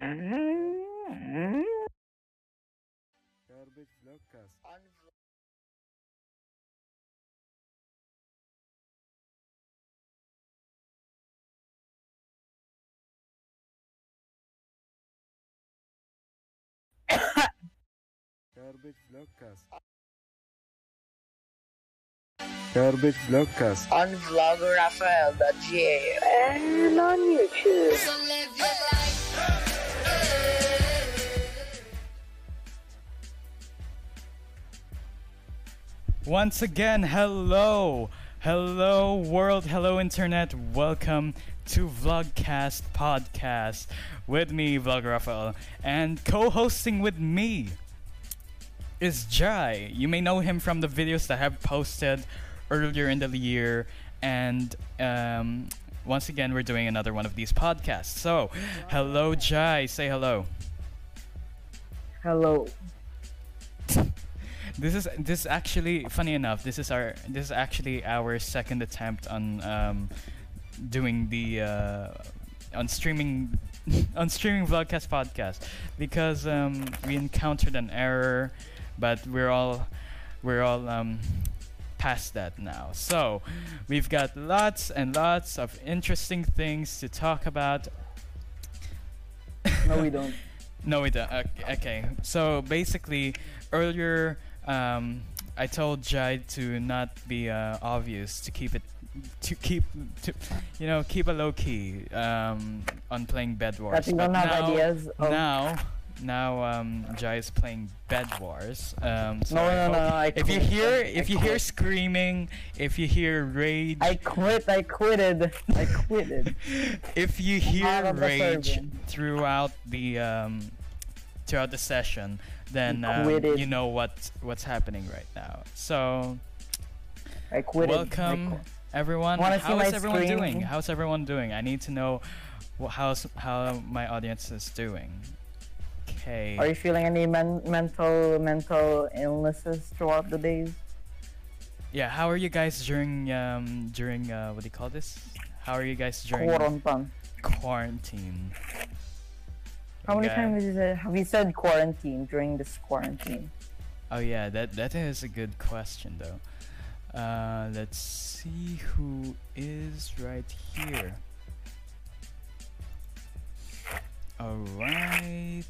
Garbage Vlogcast. Garbage Vlogcast. Garbage Vlogcast. on vloggeraphael.ga. and on YouTube. Once again, hello! Hello, world! Hello, internet! Welcome to Vlogcast Podcast with me, Vlogger Rafael, and co hosting with me is Jai. You may know him from the videos that I have posted earlier in the year, and um, once again, we're doing another one of these podcasts. So, hello, Jai. Say hello. Hello. This is this actually funny enough. This is our this is actually our second attempt on um, doing the uh, on streaming on streaming vlogcast podcast because um, we encountered an error, but we're all we're all um, past that now. So we've got lots and lots of interesting things to talk about. No, we don't. No, we don't. Okay, okay. So basically, earlier um, I told Jai to not be uh, obvious, to keep it, to keep, to, you know, keep a low key um, on playing Bed Wars. But have now, ideas of- Now, now um, Jai is playing Bed Wars. Um, so No, I no, hope- no, I If you quit. hear, I if you hear screaming, if you hear rage, I quit. I quitted. I quitted. if you hear out of the rage throughout the um, throughout the session, then You um, you know what what's happening right now. So I quitted. I welcome quit. everyone. Wanna How is everyone screen? doing? How's everyone doing? I need to know wh- how's how my audience is doing. Okay. Are you feeling any men- mental mental illnesses throughout the days? yeah. How are you guys during um during uh what do you call this? How are you guys during Quarantine. quarantine? How many times have you said, have you said quarantine during this quarantine? Oh yeah, that that is a good question though. Uh, let's see who is right here. All right.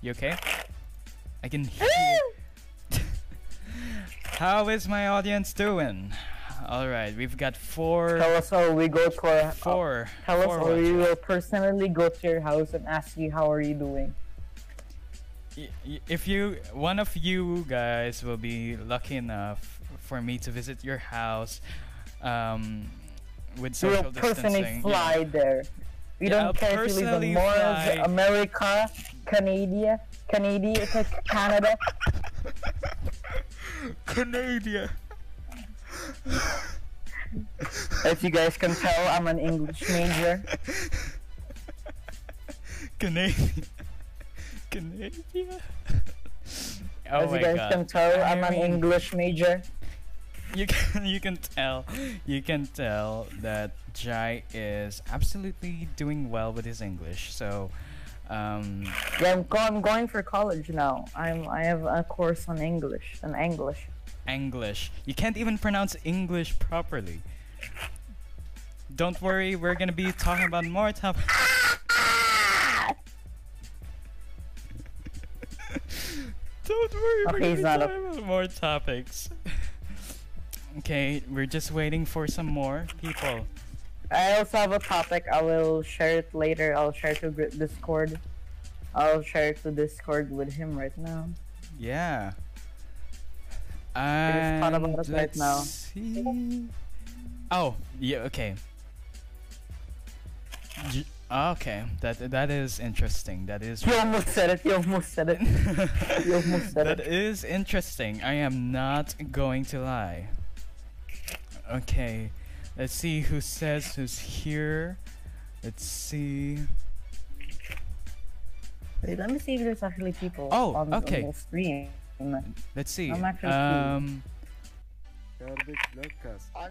You okay? I can hear. How is my audience doing? All right, we've got four. Tell us how we go to our Four. Tell us how we will personally go to your house and ask you how are you doing. If you one of you guys will be lucky enough for me to visit your house um with We will personally fly there. We Yeah, don't I'll care if you live in fly. America, Canada, Canada, Canada. Canada As you guys can tell, I'm an English major. Canada Canada oh As my you guys god can tell, I I'm an English major. you can you can tell you can tell that Jai is absolutely doing well with his English so um Yeah, I'm, go- I'm going for college now. I'm I have a course on English, on English. English. You can't even pronounce English properly. Don't worry, we're gonna be talking about more topics. Don't worry, we're Okay, gonna he's be talking about more topics. okay, we're just waiting for some more people. I also have a topic. I will share it later. I'll share it to Discord. I'll share it to Discord with him right now. Yeah. Just thought And about it right now. see. Oh, yeah. Okay. J- okay, that that is interesting. That is. You almost said it. You almost said it. You almost said That it. is interesting. I am not going to lie. Okay, let's see who says who's here. Let's see. Wait, let me see if there's actually people Oh, on, okay. on the stream. Let's see. I'm actually Um,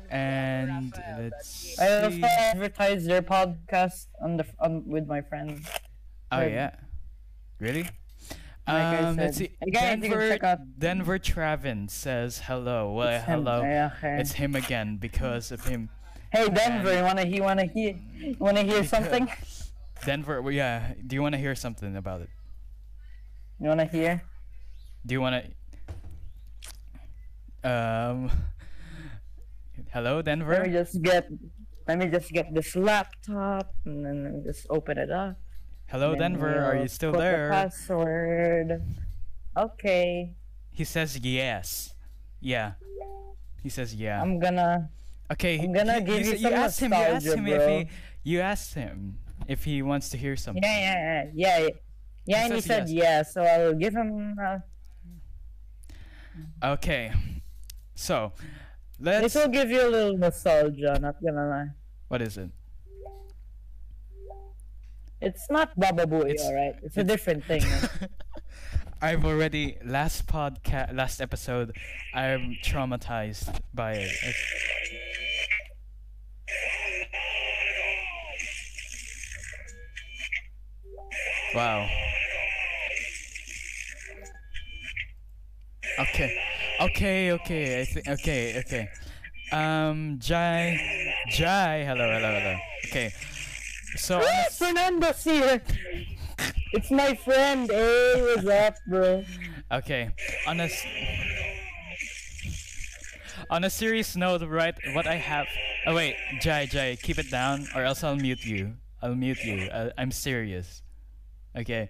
And let's I also see. advertise their podcast on the on with my friends. Oh Good. yeah, really? Like I um, let's see. You guys, you can Denver check out- Denver Travin says hello. Well, It's hello. Yeah, okay. It's him again because of him. Hey Denver, you wanna you wanna hear you wanna hear something? Denver. well, Yeah. Do you want to hear something about it? You wanna hear? Do you want to? Um. Hello, Denver. Let me just get let me just get this laptop and then just open it up. Hello, Denver. Are we'll you still there? The password. Okay. He says yes. Yeah. He says yeah. I'm gonna okay. I'm gonna he- give you s- some asked him. You asked him if he. You asked him if he wants to hear something. Yeah, yeah, yeah, yeah. Yeah, yeah and he said yes. yeah, so I'll give him uh, Okay. So, this let's. will give you a little nostalgia, not gonna lie. What is it? It's not Baba Booey, It's- alright? It's, a different thing. I've already last podcast, last episode. I'm traumatized by it. It's- Wow. Okay. Okay, okay. I think okay, okay. Um Jai Jai, hello, hello, hello. Okay. So on a s- Fernando's here! It's my friend! Hey, what's up, bro? Okay. On a on a serious note, right? What I have. Oh wait, Jai, Jai, keep it down, or else I'll mute you. I'll mute you. I, I'm serious. Okay.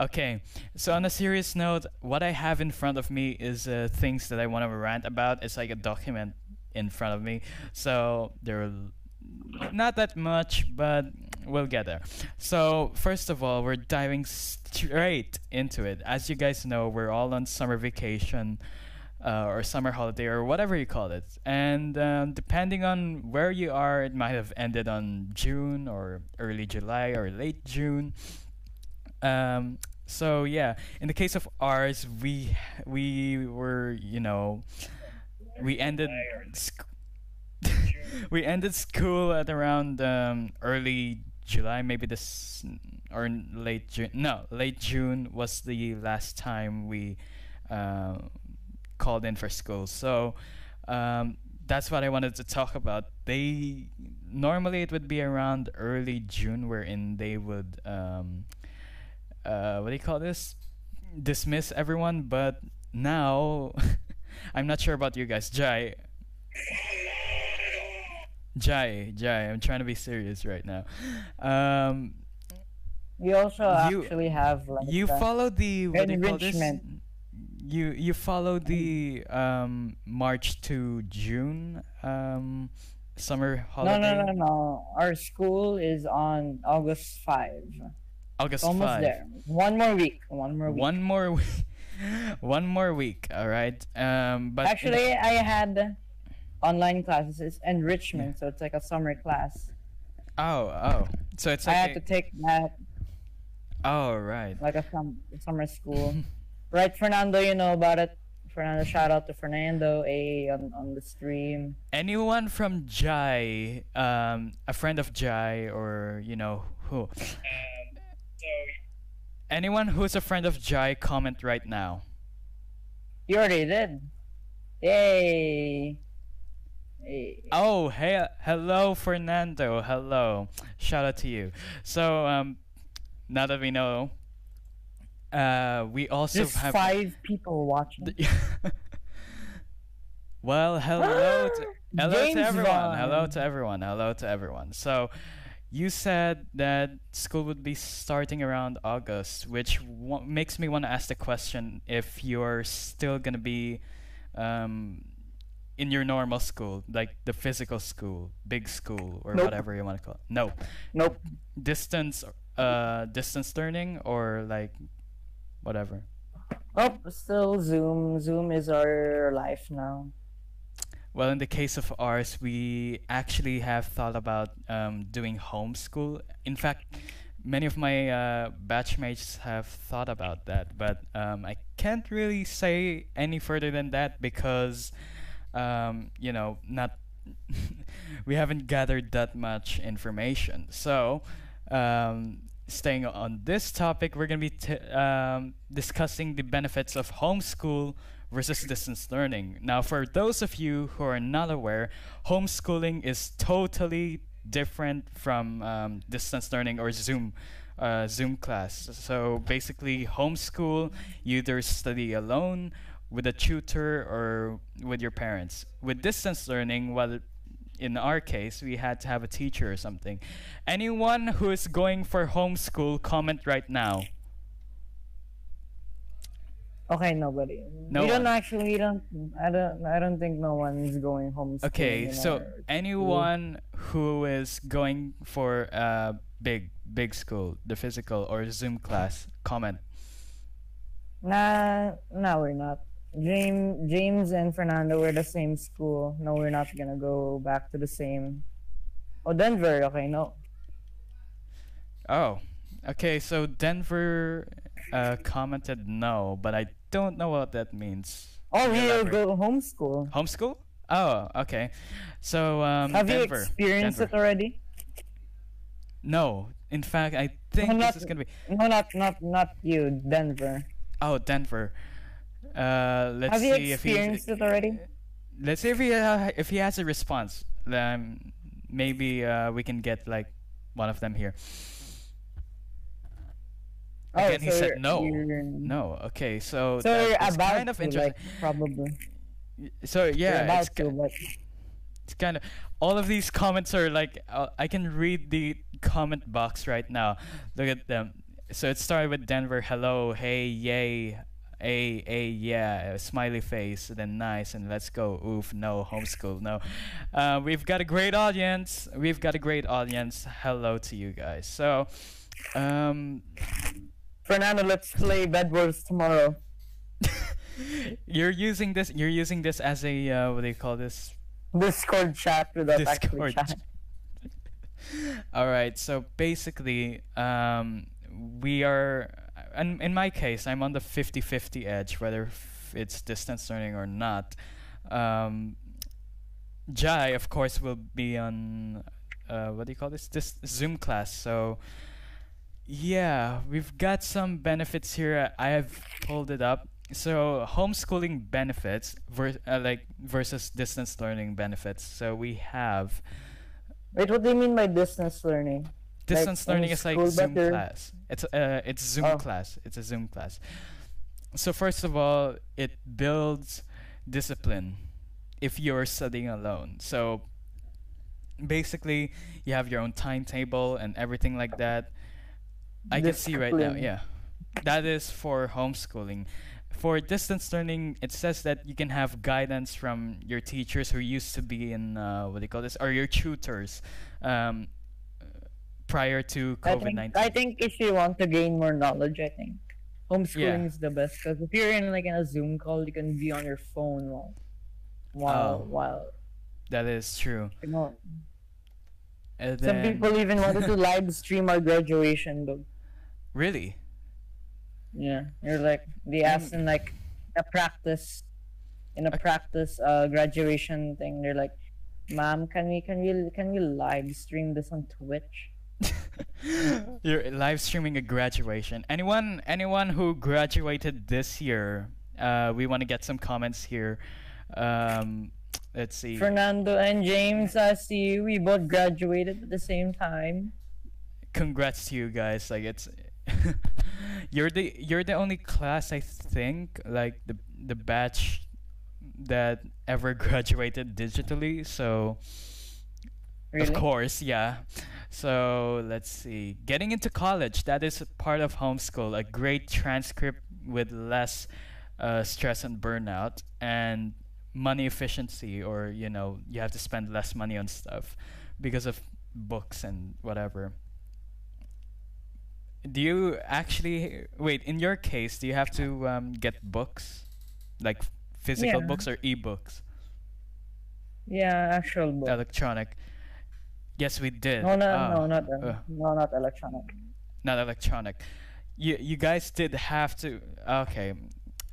Okay. So on a serious note, what I have in front of me is uh, things that I want to rant about. It's like a document in front of me. So there are not that much, but we'll get there. So first of all, we're diving straight into it. As you guys know, we're all on summer vacation. Uh, or summer holiday or whatever you call it and um, depending on where you are it might have ended on june or early july or late june um, so yeah in the case of ours we we were you know we ended sc- we ended school at around um, early July, maybe this or late June. No, late June was the last time we uh, called in for school. So um, that's what I wanted to talk about. They normally it would be around early June, wherein they would um, uh, what do you call this? Dismiss everyone, but now I'm not sure about you guys. Jai, Jai, Jai, I'm trying to be serious right now. Um, We also You- actually have like you follow the what do you call this? You you follow the um March to June um summer holiday. no, no, no, no. Our school is on August 5. August Almost five. there. One more week. One more week. One more week. One more week. All right. Um, but Actually, I had online classes. It's enrichment, so it's like a summer class. oh oh. So it's I like had to take that oh right. like a sum- summer school. right, Fernando, you know about it. Fernando, shout out to Fernando A on, on the stream. Anyone from Jai, um, a friend of Jai, or you know who? Anyone who's a friend of Jai, comment right now. You already did. Yay! Hey. Oh, hey, hello, Fernando. Hello. Shout out to you. So, um, now that we know, uh, we also Just have. five people watching. well, hello, to, hello James to everyone. Hello to everyone. Hello to everyone. So, you said that school would be starting around August, which w- makes me want to ask the question if you're still gonna be, um, in your normal school, like the physical school, big school, or Nope. whatever you want to call it. No, Nope. distance, uh, distance learning, or like, whatever. Oh, still Zoom. Zoom is our life now. Well, in the case of ours, we actually have thought about um, doing homeschool. In fact, many of my uh, batchmates have thought about that, but um, I can't really say any further than that because, um, you know, not we haven't gathered that much information. So, um, staying on this topic, we're gonna be t- um, discussing the benefits of homeschool versus distance learning. Now, for those of you who are not aware, homeschooling is totally different from um, distance learning or Zoom. Uh, Zoom class. So basically, homeschool, you either study alone with a tutor or with your parents. With distance learning, well, in our case, we had to have a teacher or something. Anyone who is going for homeschool, comment right now. Okay, nobody. No we don't actually. We don't. I don't. I don't think no one is going home. Okay, so anyone who is going for a big, big school, the physical or Zoom class, comment. Nah, no, we're not. James, James and Fernando were the same school. No, we're not gonna go back to the same. Oh, Denver. Okay, no. Oh, okay. So Denver uh, commented no, but I don't know what that means. Oh, you we'll go homeschool. Homeschool? Oh, okay. So um, Have you experienced Denver. it already? No, in fact, I think not- this is gonna be. No, not not not you, Denver. Oh, Denver. Uh, let's Have you see if he's. experienced it already? Let's see if he uh, if he has a response. Then maybe uh, we can get like one of them here. Oh, Again, he said no. No. Okay, so, So that you're is about kind of interesting. like, probably. so yeah, it's, to, it's kind of all of these comments are like uh, I can read the comment box right now. Look at them. So it started with Denver. Hello, hey, yay, a, a, yeah, a smiley face, then nice, and let's go. Oof, no, homeschool, no. Uh, we've got a great audience. We've got a great audience. Hello to you guys. So, um, Fernando, let's play Bed Wars tomorrow. you're using this. You're using this as a uh, what do you call this? Discord chat without actually Discord chat. All right. So basically, um, we are, and in my case, I'm on the 50-50 edge, whether f- it's distance learning or not. Um, Jai, of course, will be on, uh, what do you call this? This Zoom class. So, yeah, we've got some benefits here. I have pulled it up. So, homeschooling benefits, ver- uh, like versus distance learning benefits. So we have Wait, what do you mean by distance learning? distance in learning is like Zoom class. It's uh, it's Zoom Oh. class. It's a Zoom class. So first of all, it builds discipline if you're studying alone. So basically, you have your own timetable and everything like that. I can see right now. Yeah, that is for homeschooling. For distance learning, it says that you can have guidance from your teachers who used to be in uh, what do you call this, or your tutors, um, prior to COVID nineteen. I think if you want to gain more knowledge, I think homeschooling Yeah. is the best because if you're in like in a Zoom call, you can be on your phone while while Oh. while That is true. you know. And Some people even wanted to live stream our graduation though. really. Yeah, you're like they asked in like a practice, in a practice uh graduation thing. They're like, "Mom, can we can we can we live stream this on Twitch?" You're live streaming a graduation. Anyone anyone who graduated this year, uh, we want to get some comments here. Um, let's see. Fernando and James, I see you. We both graduated at the same time. Congrats to you guys. Like it's you're the you're the only class I think like the the batch that ever graduated digitally. So Really? Of course, yeah. So let's see. Getting into college, that is a part of homeschool. A great transcript with less uh, stress and burnout and money efficiency, or you know, you have to spend less money on stuff because of books and whatever. Do you actually wait? In your case, do you have to um, get books, like physical Yeah. books or e-books, Yeah, actual book. electronic? Yes, we did. no, no, Ah. no, not uh, uh. no, not electronic. not electronic. You you guys did have to. Okay,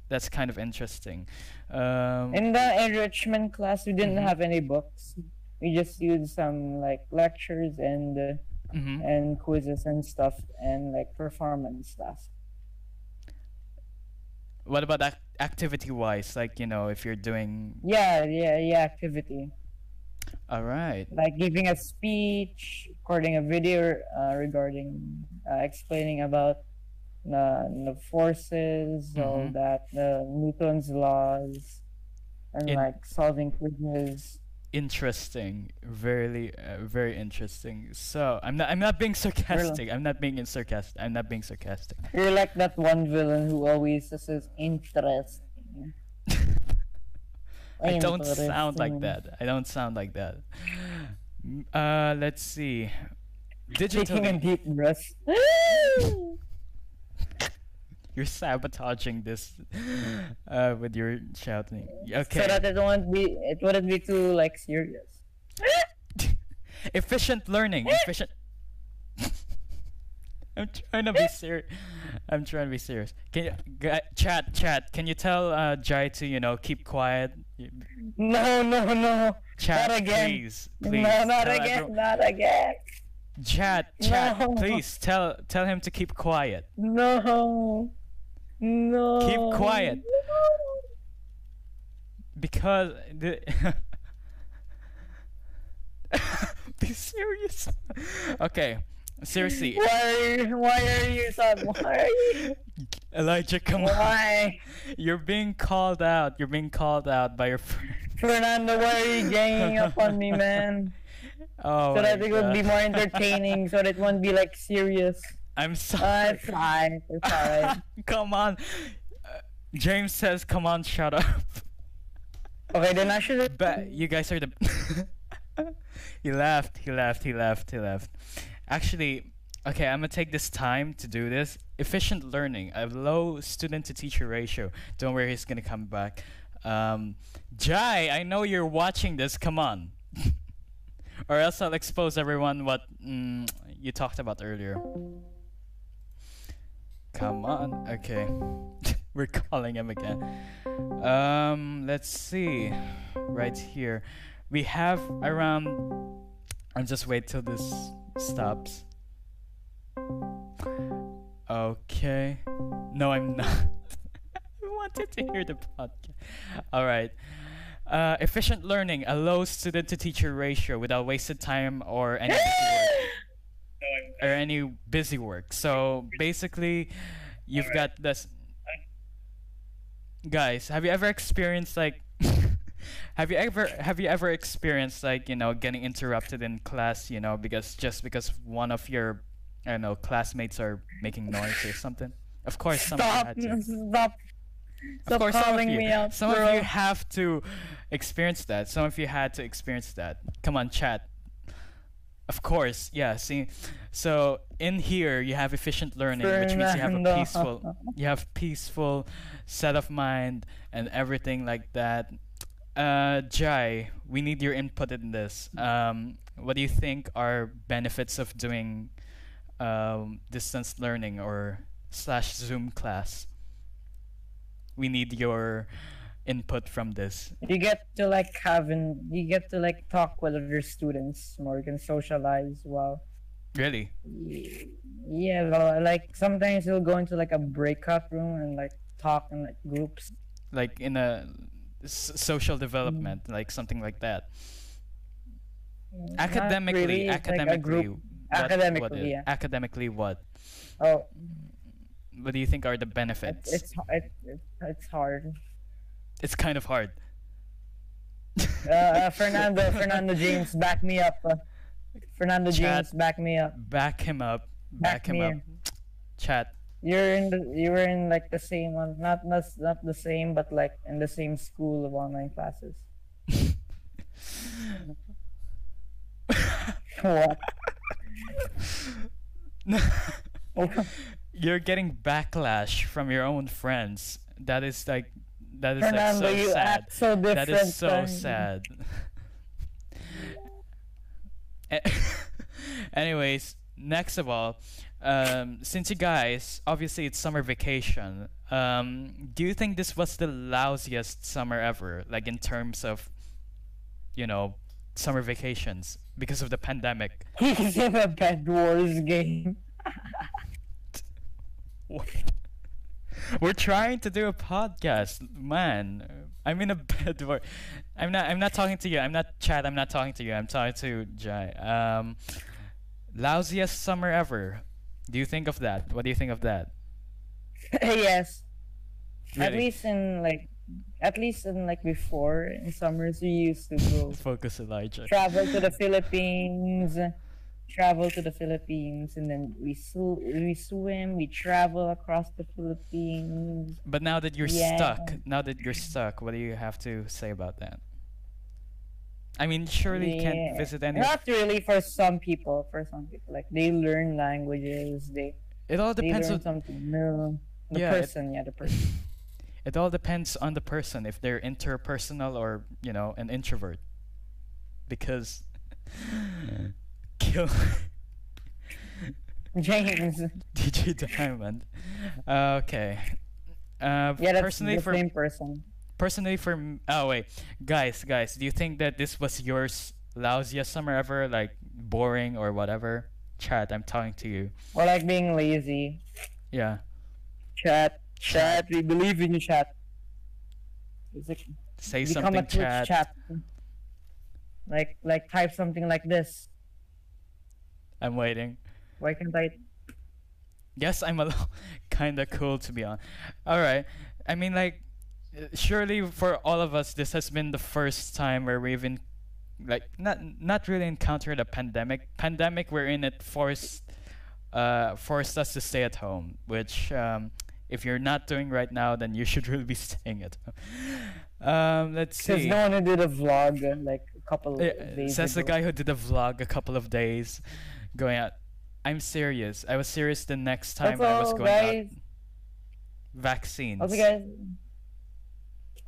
that's kind of interesting. Um, In the enrichment class, we didn't Mhm. have any books. We just used some like lectures and uh, mhm. and quizzes and stuff and like performance stuff. What about ac- activity wise? Like you know, if you're doing. Yeah, yeah, yeah. Activity All right. like giving a speech, recording a video uh, regarding uh, explaining about the the forces, all Mhm. that, the Newton's laws, and In- like solving quizzes. interesting very uh, very interesting so i'm not i'm not being sarcastic i'm not being sarcastic i'm not being sarcastic You're like that one villain who always says interesting. i don't sound like that i don't sound like that uh let's see Taking a deep breath. you're sabotaging this uh with your shouting okay So that it won't be it wouldn't be too like serious. efficient learning efficient i'm trying to be serious i'm trying to be serious can you gu- chat chat can you tell uh jai to you know keep quiet No, no, no. chat Not again. please please no, not tell again, everyone- not again. chat chat No. please tell tell him to keep quiet No. No. Keep quiet. because the be serious. Okay seriously. Why are you, why are you so why? Are you elijah come on. Why? You're being called out. You're being called out by your friend. Fernando why are you ganging up on me man? Oh so that it would be more entertaining so that it won't be like serious i'm uh, sorry it's fine it's alright come on Uh, james says come on shut up okay then I should But you guys are the. he left. He left. He left. He left. Actually, okay, I'm gonna take this time to do this. Efficient learning, a low student to teacher ratio. Don't worry, he's gonna come back. Um, Jai, I know you're watching this. Come on, or else I'll expose everyone what mm, you talked about earlier. Come on. Okay, we're calling him again. Um, let's see. Right here, we have around. I'll just wait till this stops. Okay. No, I'm not. I wanted to hear the podcast. All right. Uh, efficient learning, a low student to teacher ratio without wasted time or any work. Or any busy work. So basically, you've got this. Guys, have you ever experienced like? have you ever have you ever experienced like you know getting interrupted in class you know because just because one of your I don't know classmates are making noise or something? Of course, stop stop Of stop course, some of calling you, me out some of you have to experience that. Some of you had to experience that. Come on, chat. Of course, yeah. See, so in here you have efficient learning, which means you have a peaceful, you have peaceful set of mind and everything like that. Uh, Jai, we need your input in this. Um, what do you think are benefits of doing um, distance learning or slash Zoom class? We need your input from this. you get to like have and you get to like talk with other students more you can socialize well Really? yeah well, like sometimes you'll go into like a breakout room and like talk in like groups Like in a s- social development, like something like that. Mm, not Academically, really, it's like a academically, what- Academically, yeah. academically, what? oh What do you think are the benefits? it's it, it, it's hard It's kind of hard. uh, uh, fernando fernando james back me up uh, fernando Chat. james back me up Back him up. Back, Back him up. in. Chat. you're in the you were in like the same one not not, not the same but like in the same school of online classes what You're getting backlash from your own friends. That is like that is like so sad. so. That is so sad. Anyways, next of all, um, since you guys obviously it's summer vacation, um, do you think this was the lousiest summer ever? Like in terms of, you know, summer vacations because of the pandemic. He's in a Bed Wars game. We're trying to do a podcast, man. I'm in a bed where I'm not. I'm not talking to you. I'm not Chad. I'm not talking to you. I'm talking to Jai. Um, lousiest summer ever. Do you think of that? What do you think of that? yes. At least in like, at least in like before in summers we used to go Focus, Elijah. travel to the Philippines, travel to the Philippines, and then we sw- we swim, we travel across the Philippines. But now that you're Yeah. stuck, now that you're stuck, what do you have to say about that? I mean, surely you can't Yeah. visit any. Not really for some people. For some people, like they learn languages, they It all depends on. something new. The Yeah, it- person, yeah, the person. It all depends on the person if they're interpersonal or you know an introvert. Because kill James. DJ Diamond. Uh, okay. Uh, Yeah, that's personally the for same person. personally for oh wait guys guys do you think that this was yours lousiest summer ever like boring or whatever chat i'm talking to you Or like being lazy. yeah Chat, chat. We believe in you, chat. Is it- say become something a Twitch chat. chat. Like, like type something like this. I'm waiting. Why can't I? yes i'm a little kind of cool to be on all right i mean like uh, surely for all of us this has been the first time where we've in like not not really encountered a pandemic pandemic wherein it forced uh forced us to stay at home which um if you're not doing right now then you should really be staying at home. Um let's Because see. no one who did a vlog uh, like a couple of Yeah, days says the guy who did a vlog a couple of days going out i'm serious i was serious the next time i was going out vaccines Also, guys.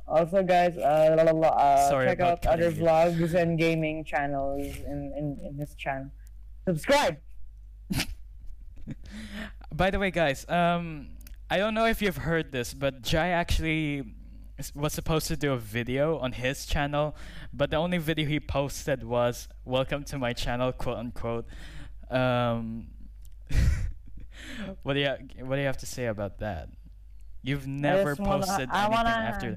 Also, guys, uh, la- la- la- uh, Sorry check out other you. vlogs and gaming channels in, in, in his channel. Subscribe. By the way, guys, um, I don't know if you've heard this, but Jai actually was supposed to do a video on his channel, but the only video he posted was "Welcome to my channel," quote unquote. Um, what do you What do you have to say about that? You've never wanna- posted I anything wanna- after.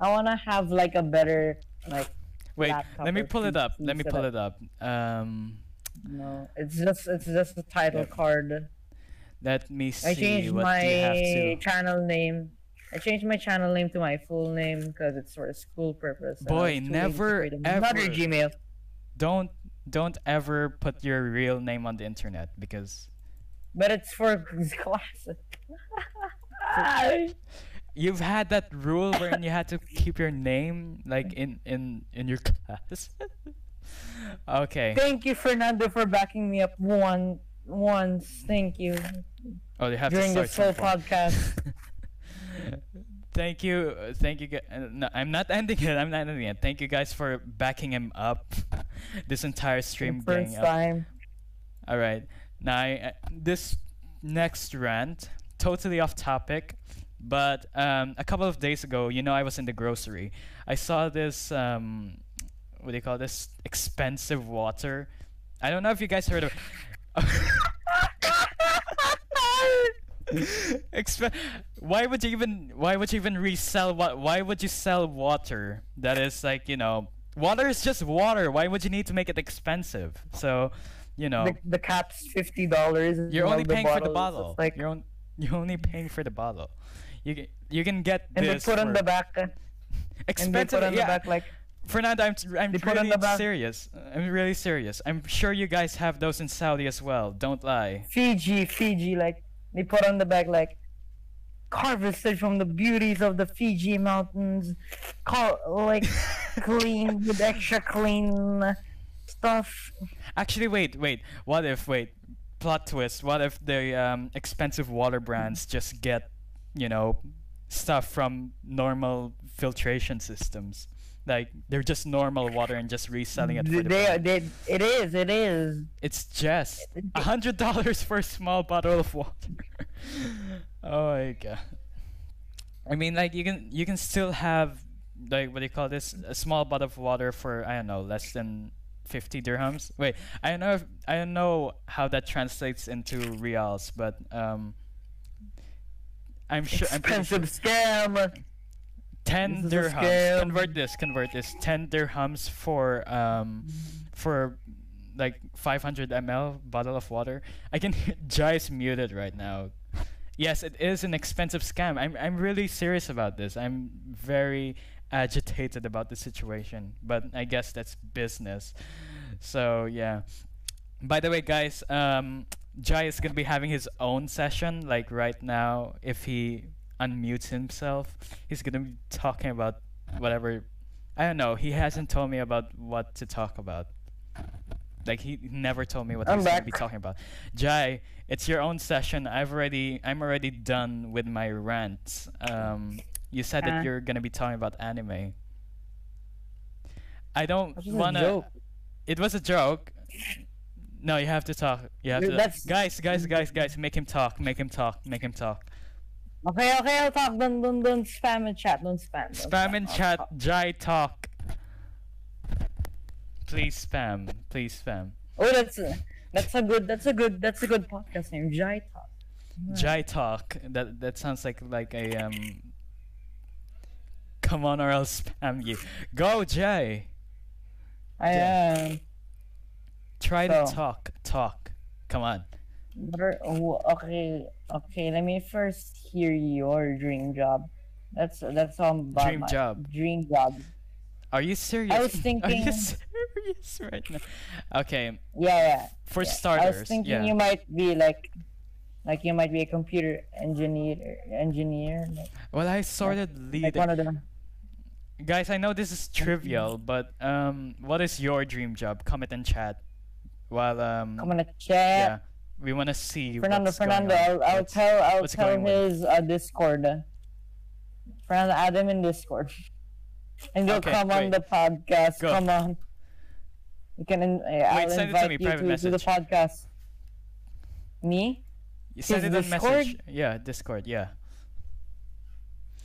I wanna have like a better like Wait, let me pull it up. Let me pull it up. Um, no. It's just it's just a title Yep. card. let me see I changed what my you have to. channel name. I changed my channel name to my full name because it's for a school purpose. Boy, was too lazy to never, create another. Gmail. Don't don't ever put your real name on the internet because But it's for classes. You've had that rule where you had to keep your name like in in in your class. okay. Thank you, Fernando, for backing me up one once. Thank you Oh, you have during to this start whole podcast. Thank you, uh, thank you. uh, No, I'm not ending it. I'm not ending it. Thank you guys for backing him up. this entire stream First gang up. time. All right. Now, I, uh, this next rant, totally off topic, but um, a couple of days ago, you know, I was in the grocery. I saw this, um, what do you call this? Expensive water. I don't know if you guys heard of. Why would you even why would you even resell what why would you sell water that is like you know water is just water why would you need to make it expensive so you know The, the cap's fifty dollars. you're only paying for the bottle. Like, you're, on, you're only paying for the bottle. You can, you can get and they put on the back. uh, And they expensive. put on the yeah, back like Fernando, I'm I'm they put on really serious. I'm really serious. I'm sure you guys have those in Saudi as well. Don't lie. Fiji, Fiji. Like they put on the back like harvested from the beauties of the Fiji mountains, call like clean with extra clean stuff. Actually, wait, wait. What if wait? Plot twist. What if the um, expensive water brands just get, you know, stuff from normal filtration systems? Like they're just normal water and just reselling it for the they, they, it is, it is. It's just a hundred dollars for a small bottle of water. oh my god. I mean, like you can you can still have like what do you call this? A small bottle of water for I don't know less than fifty dirhams. Wait, I don't know if I don't know how that translates into riyals, but um, I'm sure I'm pretty sure Expensive scam. Ten This dirhams. Convert this. Convert this. Ten dirhams for um for like 500 ml bottle of water. I can hear Jai's muted right now. Yes, it is an expensive scam. I'm I'm really serious about this. I'm very agitated about the situation, but I guess that's business. So yeah. By the way, guys, um, Jai is gonna be having his own session. Like right now, if he unmutes himself, he's gonna be talking about whatever. I don't know. He hasn't told me about what to talk about. Like he never told me what I'm he's gonna be talking about. Jai, it's your own session. I've already, I'm already done with my rants. Um, you said Uh. that you're gonna be talking about anime. I don't That was a wanna. It was a joke. No, you have to talk. You have Dude, to. Guys, guys, guys, guys, make him talk. Make him talk. Make him talk. Okay, okay, I'll talk. Don't, don't, don't spam in chat. Don't spam. don't Spam in I'll chat. talk. Jai talk. Please spam. Please spam. Oh, that's a, that's a good, that's a good, that's a good podcast name. Jai Talk. Jai talk. That that sounds like like a um. Come on, or I'll spam you. Go, Jai. I am. Try to talk. Talk. Come on. Oh, okay, okay. Let me first hear your dream job. That's that's all about Dream my job. Dream job. Are you serious? I was thinking. Are you serious right now? Okay. Yeah, yeah. For yeah. starters. I was thinking yeah. you might be like, like you might be a computer engineer, engineer, like, Well, I started like leading. one of them. Guys, I know this is trivial, but um, what is your dream job? Comment and chat. While um, gonna yeah, chat. We want to see. Fernando, Fernando. I'll, I'll What's- tell, I'll tell his uh, Discord. Fernando, add him in Discord, and you'll Okay, come on the podcast. Go. Come on. You can. In, uh, I'll send it to invite me, you private to, to the podcast. Me? You send his it message. Yeah, Discord. Yeah.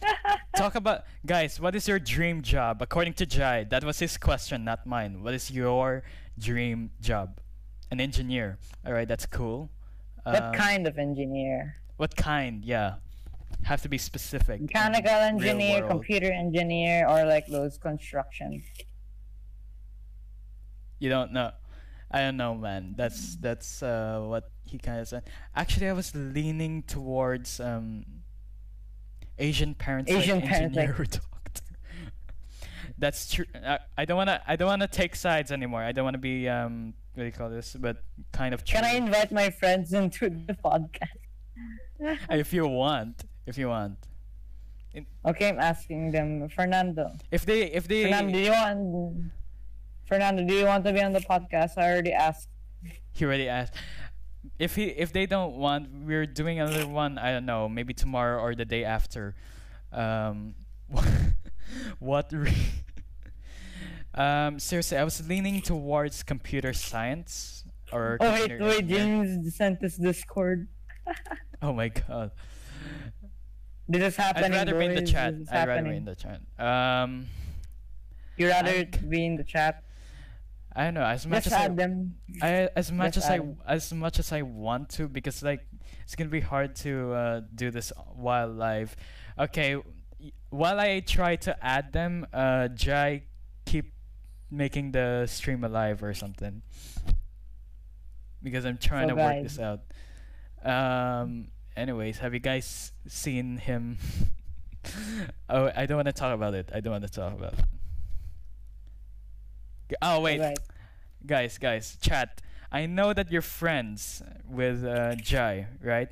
Talk about guys. What is your dream job according to Jai? That was his question, not mine. What is your dream job? An engineer. All right, that's cool. What Um, kind of engineer? What kind? Yeah, have to be specific. Mechanical engineer, computer engineer, or like those construction. You don't know. I don't know, man. That's that's uh, what he kind of said. Actually, I was leaning towards um, Asian parents, Asian like parents, engineer or doctor. That's true. I, I don't wanna. I don't wanna take sides anymore. I don't wanna be um. What do you call this? But kind of. Can I invite my friends into the podcast? if you want, if you want. Okay, I'm asking them. Fernando. If they, if they, Fernando, do you want? Fernando, do you want to be on the podcast? I already asked. he already asked. If he, if they don't want, we're doing another one. I don't know, maybe tomorrow or the day after. Um, what? Re- um, seriously, I was leaning towards computer science or. Oh wait, wait. James sent us Discord. Oh my god. This is happening. I'd rather be in the chat. I'd rather be in the chat. Um, You rather I- be in the chat? I don't know. As much Just as I, them. I as much Just as I as much as I want to because like it's gonna be hard to uh, do this while live. Okay, while I try to add them, uh, Jai making the stream alive or something because I'm trying So to work this out. Um. Anyways, have you guys seen him? oh, I don't want to talk about it. I don't want to talk about it. Oh wait, Right. guys, guys, chat. I know that you're friends with uh, Jai, right?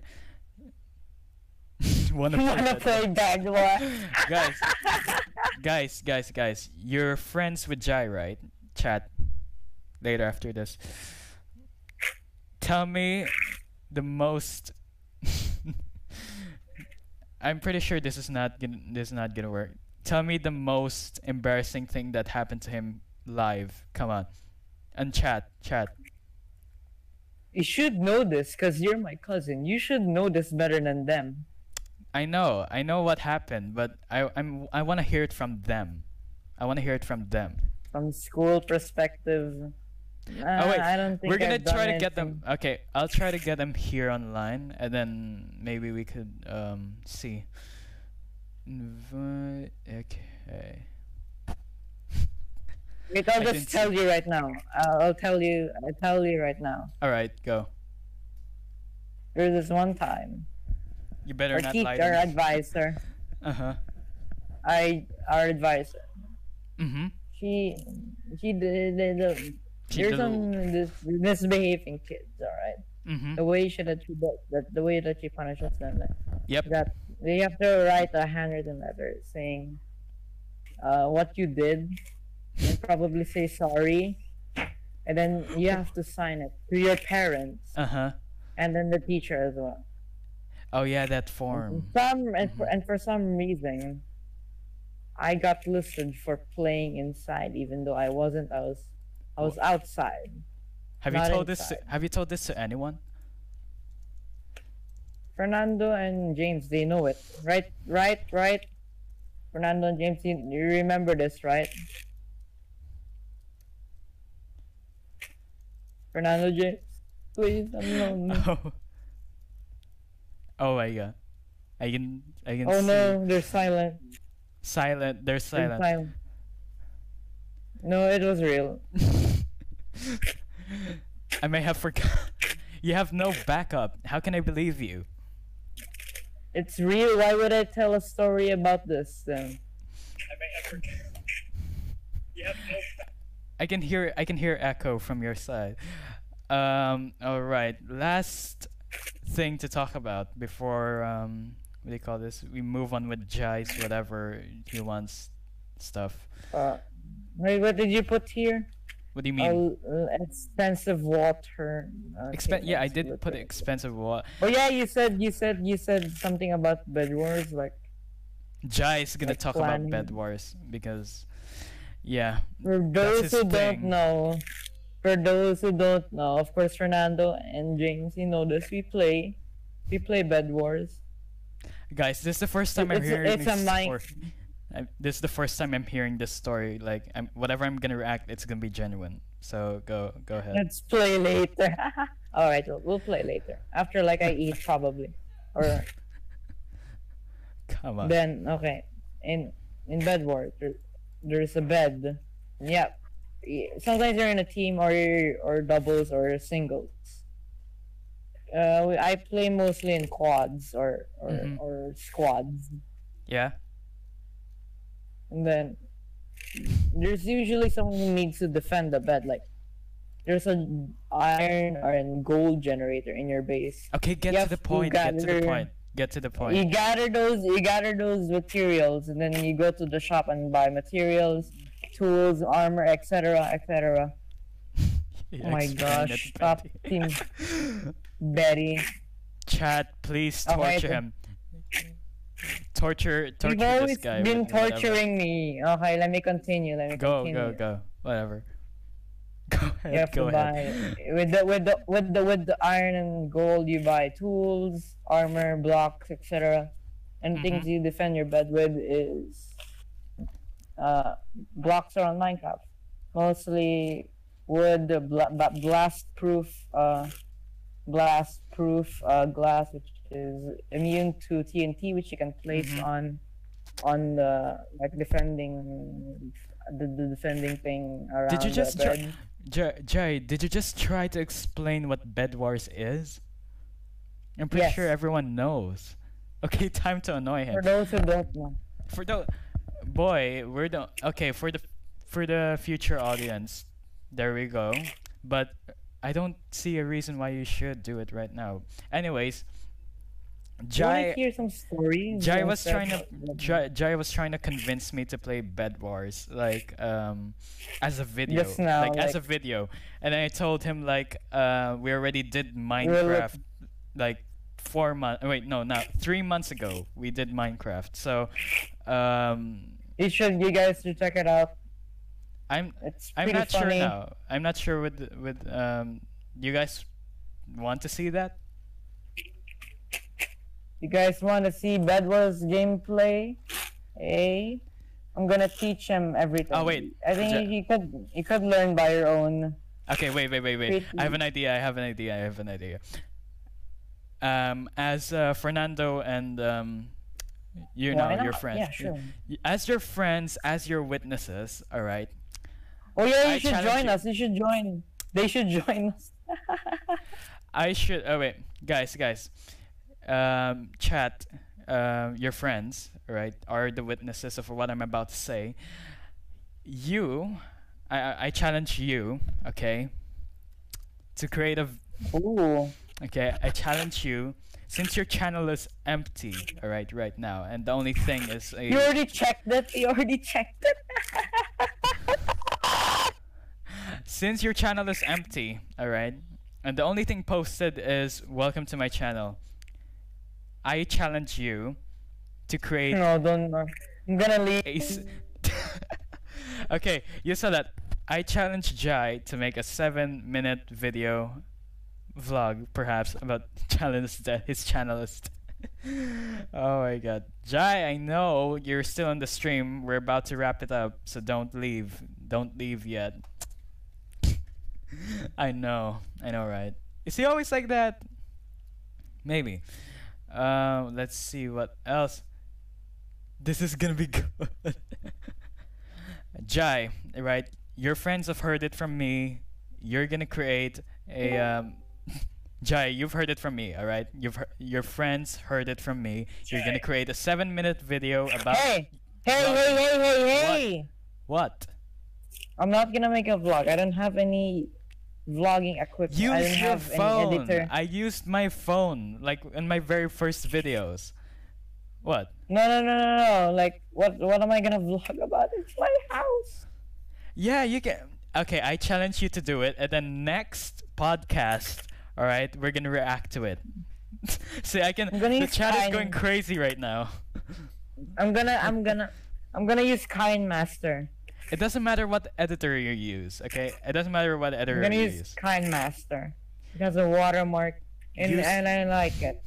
Wanna play Wanna play bad guys, guys, guys, guys. You're friends with Jai, right? Chat later after this. Tell me the most. I'm pretty sure this is not gonna this is not gonna work. tell me the most embarrassing thing that happened to him live. Come on. And chat, chat. You should know this because you're my cousin. You should know this better than them. I know, I know what happened, but I I'm I want to hear it from them. I want to hear it from them. From school perspective. oh wait, I don't think we're gonna I've try to get them. Okay, I'll try to get them here online, and then maybe we could um see. Invite. Okay. Wait, I'll I just tell see. you right now. I'll, I'll tell you. I'll tell you right now. All right, go. There was this one time. You better Our not teacher, lie to me. advisor, Uh huh. I, our advisor. Mm-hmm. She, she did. did, did She there's some dis- misbehaving kids. All right. Mm-hmm. The way she that she does that, the way that she punishes them. Yep. that they have to write a handwritten letter saying uh, what you did and probably say sorry and then you have to sign it to your parents Uh huh. and then the teacher as well Oh yeah, that form. some and for, mm-hmm. and for some reason i got listed for playing inside even though i wasn't i was i was outside Have you told this? To, have you told this to anyone? Fernando and James, they know it. Right, right, right. Fernando and James, you, you remember this, right? Fernando James, please, I'm lonely. Oh. Oh. My god. I can. I can. Oh see. Oh no, they're silent. Silent. They're They're silent. silent. No, it was real. I may have forgot. You have no backup. How can I believe you? It's real. Why would I tell a story about this then? I can hear. I can hear echo from your side. Um. All right. Last thing to talk about before um. What do you call this? We move on with Jai's whatever he wants stuff. Uh, wait, what did you put here? What do you mean? Uh, expensive water. Okay, Expen- yeah, I did put expensive water. Oh yeah, you said you said you said something about bed wars, like Jai is gonna Like talk planning. about Bed Wars because, yeah, for those who don't know. For those who don't know, of course, Fernando and James, you know this. We play, we play bed wars. guys, this is the first time I'm It's a- hearing it's a this mic. story. This is the first time I'm hearing this story. Like, I'm, whatever I'm gonna react, it's gonna be genuine. So go, go ahead. Let's play later. All right, we'll, we'll play later after like I eat probably, or Come on. then okay. In in bed wars, there, there's a bed. Yeah. Sometimes you're in a team or or doubles or singles. Uh, I play mostly in quads or or, Mhm. or squads. Yeah. And then there's usually someone who needs to defend the bed. Like there's an iron or a gold generator in your base. Okay, get You to the to point. Get to the point. Get to the point. You gather those you gather those materials and then you go to the shop and buy materials, tools, armor, etc. etc. Oh my gosh, stop team Betty. Chat, please torture then. him. Torture, torture You've this always guy. been with whatever. torturing me. Okay, let me continue. Let me Go, continue. go, go. Whatever. Go ahead. You have go to ahead. buy with the with the with the with the iron and gold you buy tools, armor, blocks, etc. And things Mm-hmm. you defend your bed with is uh blocks around Minecraft. Mostly wood, bla- ba- blast proof uh blast proof uh glass which is immune to TNT which you can place Mhm. on on the like defending the, the defending thing around Did you the just try-. Jay, Jay, did you just try to explain what Bed Wars is? I'm pretty Yes. sure everyone knows. Okay, time to annoy him. For those who don't know. For the boy, we're the okay for the for the future audience. There we go. But I don't see a reason why you should do it right now. Anyways, Jai hear some stories? Jai was trying to Jai, Jai was trying to convince me to play Bed Wars like um as a video now, like, as a video and I told him like uh we already did Minecraft like four months wait no not three months ago we did Minecraft so um You should. You guys should check it out. I'm It's I'm not funny. sure now. I'm not sure with with um. You guys want to see that? You guys want to see Bed Wars gameplay? Hey, I'm gonna teach him everything. Oh, wait. I think Ja- you could you could learn by your own. Okay, wait, wait, wait, wait. Wait, I have an idea. I have an idea. I have an idea. Um, as uh, Fernando and um, you know your friends. Yeah, sure. As your friends, as your witnesses. All right. Oh yeah, you I should join you. us. You should join. They should join us. I should. Oh wait, guys, guys. Um, chat. Um, your friends, right, are the witnesses of what I'm about to say. You, I, I I challenge you, okay, to create a Ooh. Okay, I challenge you. Since your channel is empty, all right, right now, and the only thing is a You already checked it. You already checked it. since your channel is empty, all right, and the only thing posted is "Welcome to my channel." I challenge you to create no, don't. uh, I'm gonna leave. okay, you saw that. I challenge Jai to make a seven-minute video vlog, perhaps about that his channel is. oh my god, Jai! I know you're still on the stream. We're about to wrap it up, so don't leave. Don't leave yet. I know, I know, right? Is he always like that? Maybe. Um, let's see what else. This is gonna be good. Jai, right? Your friends have heard it from me. You're gonna create a um. Jai, you've heard it from me, all right? You've heard, your friends heard it from me. You're gonna create a seven-minute video about Hey, hey, hey, hey, hey, hey! what? I'm not gonna make a vlog. I don't have any vlogging equipment. I don't your have any editor. I used my phone, like in my very first videos. What? No, no, no, no, no. Like, what? What am I gonna vlog about? It's my house. Yeah, you can. Okay, I challenge you to do it, and then next podcast, all right, we're gonna react to it. See, I can. The chat is going crazy right now. I'm gonna, I'm gonna, I'm gonna use KineMaster. It doesn't matter what editor you use, okay? It doesn't matter what editor I'm gonna you use use. KineMaster. It has a watermark, and Use- and I like it.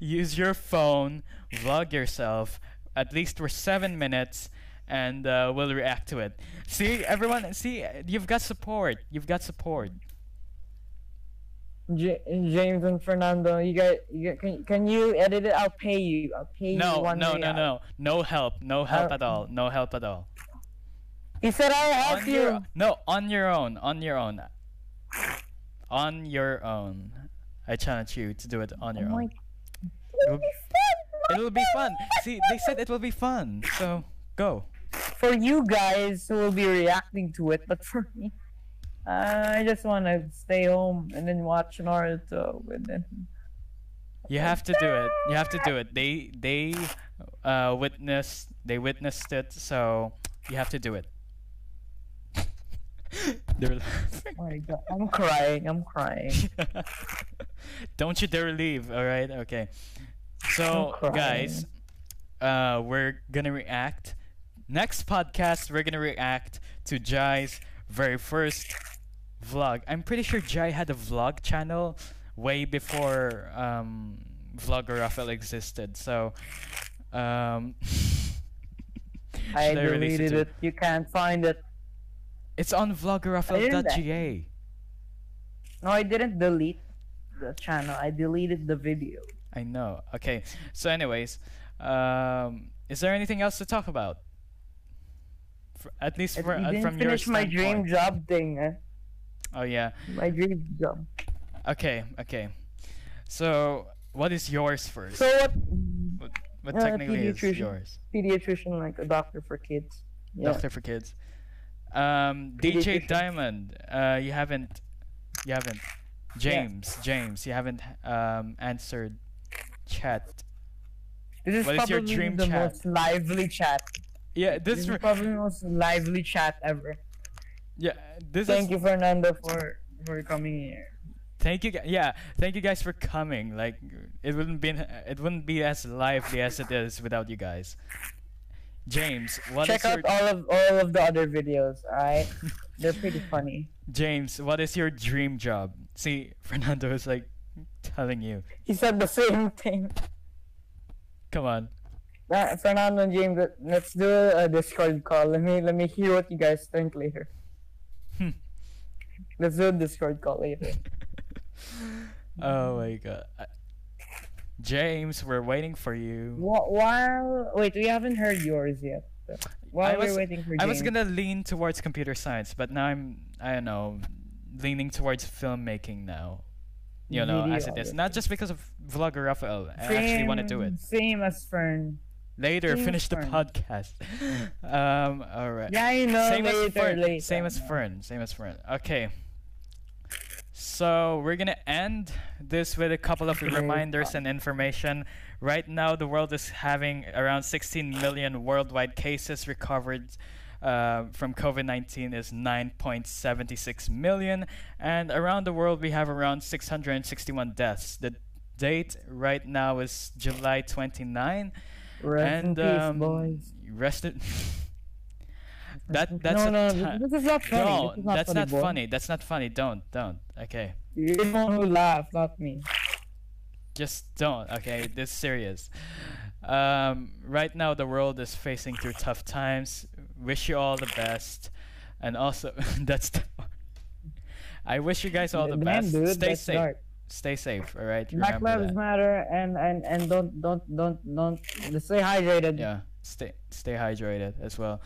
Use your phone, vlog yourself, at least for seven minutes, and uh, we'll react to it. See, everyone, see, you've got support. You've got support. J- James and Fernando, you guys, you, guys- can, can you edit it? I'll pay you. I'll pay you No, one no, no, real. no, no. Help, no help Uh, at all, no help at all. He said I'll help on you. your no on your own. On your own. On your own. I challenge you to do it on your Oh own. It'll, it'll be fun. See they said it will be fun. So go. For you guys who will be reacting to it, but for me, I just want to stay home and then watch Naruto and then. you have to do it you have to do it they they uh witnessed they witnessed it so you have to do it they're laughing Oh my god, I'm crying. I'm crying. Don't you dare leave, alright? Okay. So, guys, uh, we're gonna react. Next podcast, we're gonna react to Jai's very first vlog. I'm pretty sure Jai had a vlog channel way before um, Vlogger Rafael existed. So, um, I deleted it. You can't find it. It's on vloggerrafael.ga. No, I didn't delete the channel. I deleted the video. I know. Okay. So, anyways, um, is there anything else to talk about? For, at least for, you uh, didn't from your finish my dream job thing. eh? Oh yeah. My dream job. Okay. Okay. So, what is yours first? So what? what what uh, technically is yours? Pediatrician, like a doctor for kids. Yeah. Doctor for kids. Um, DJ Diamond. Uh, you haven't. You haven't. James. James. You haven't um answered chat. This is What is your probably dream the chat? most lively chat. Yeah. This This. is probably the most lively chat ever. Yeah. This Thank is. you, Fernando, for for coming here. Thank you. Yeah. Thank you guys for coming. Like, it wouldn't be. It wouldn't be as lively as it is without you guys. James, what is Check out your all of all of the other videos. Alright, they're pretty funny. James? What is your dream job? See, Fernando is like telling you. He said the same thing. Come on. Fernando and James, let- let's do a Discord call. Let me let me hear what you guys think later. Let's do a Discord call later. Oh my god. James, we're waiting for you. Wh- While wait, we haven't heard yours yet. While I was- we're waiting for James, I was gonna lean towards computer science, but now I'm I don't know, leaning towards filmmaking now. You know, as it is. Not just because of Vlogger Raphael. I actually want to do it. Same as Fern. Later, finish the Fern. podcast. um, alright. Yeah, you know. same later, as Fern. later. Same as Fern. Same as Fern. Okay. So we're gonna end this with a couple of reminders and information. Right now, the world is having around 16 million worldwide cases recovered. Uh, from COVID-19 is 9.76 million, and around the world we have around 661 deaths. The date right now is July 29, Rest in and peace, um, boys. rested. that that's no, no, ti- this is not funny. No, is not that's funny, not boy. funny. That's not funny. Don't, don't. Okay, You're the one who laughed, not me. just don't. Okay, this is serious. Um, right now, the world is facing through tough times. Wish you all the best, and also that's. The, I wish you guys all the Damn, best. dude, Stay safe. dark. Stay safe. All right. Black lives that. matter, and and and don't don't don't don't stay hydrated. Yeah. Stay stay hydrated as well.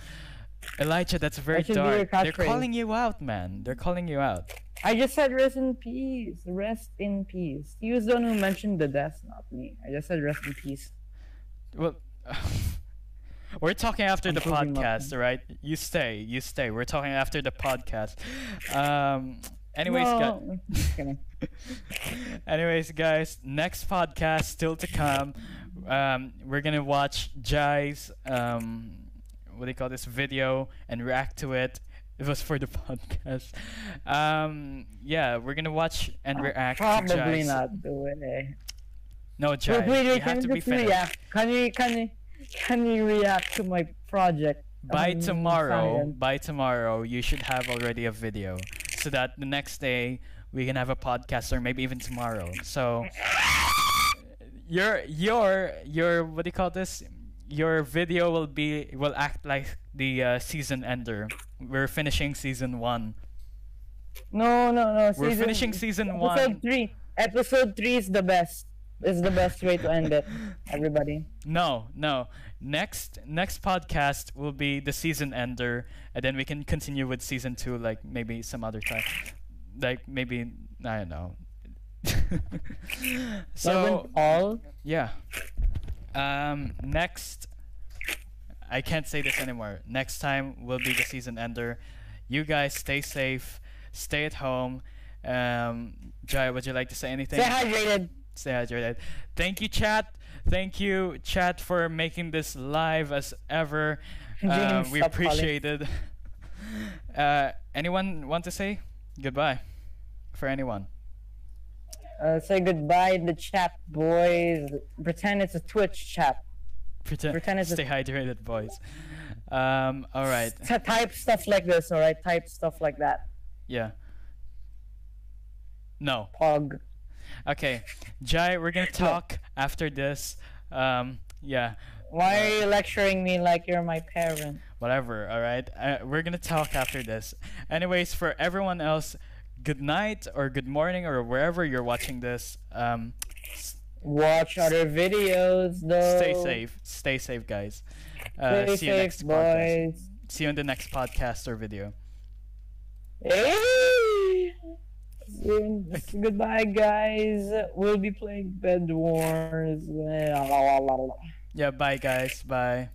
Elijah, that's very your dark. They're calling you out, man. They're calling you out. I just said rest in peace. Rest in peace. He was the one who mentioned the death, not me. I just said rest in peace. Well, we're talking after I'm the podcast, all right? You stay, you stay. We're talking after the podcast. Um, anyways, guys. no, kidding. anyways, guys, next podcast still to come. Um, we're gonna watch Jai's um, what do you call this video and react to it. It was for the podcast. Um, yeah, we're gonna watch and react to Probably not do it. No, Jai, Wait, wait, you wait, have can to you be finished. react? Can you can you can you react to my project? by tomorrow science? by tomorrow you should have already a video so that the next day we can have a podcast or maybe even tomorrow so your your your what do you call this your video will be will act like the uh, season ender we're finishing season one No, no, no. we're season- finishing season Episode one three. Episode three is the best. Is the best way to end it. Everybody. no no next next podcast will be the season ender and then we can continue with season two like maybe some other time like maybe i don't know so all. yeah um next i can't say this anymore next time will be the season ender you guys stay safe stay at home um jai would you like to say anything Stay hydrated. stay hydrated. Thank you, chat. Thank you, chat, for making this live as ever. Uh, we appreciate it. Uh, anyone want to say goodbye for anyone? Uh, say goodbye to the chat, boys. Pretend it's a Twitch chat. Pretend, Pretend it's a- stay hydrated, boys. Um, all right. T- type stuff like this, alright? Type stuff like that. Yeah. No. Pog. Okay, Jai, we're gonna talk after this. Um, yeah. Why are you lecturing me like you're my parent? whatever all right uh, we're gonna talk after this anyways for everyone else good night or good morning or wherever you're watching this um Watch other videos, though. stay safe stay safe guys uh, Stay see you next podcast boys. see you in the next podcast or video Hey! Goodbye, guys. We'll be playing Bed Wars. yeah bye guys. Bye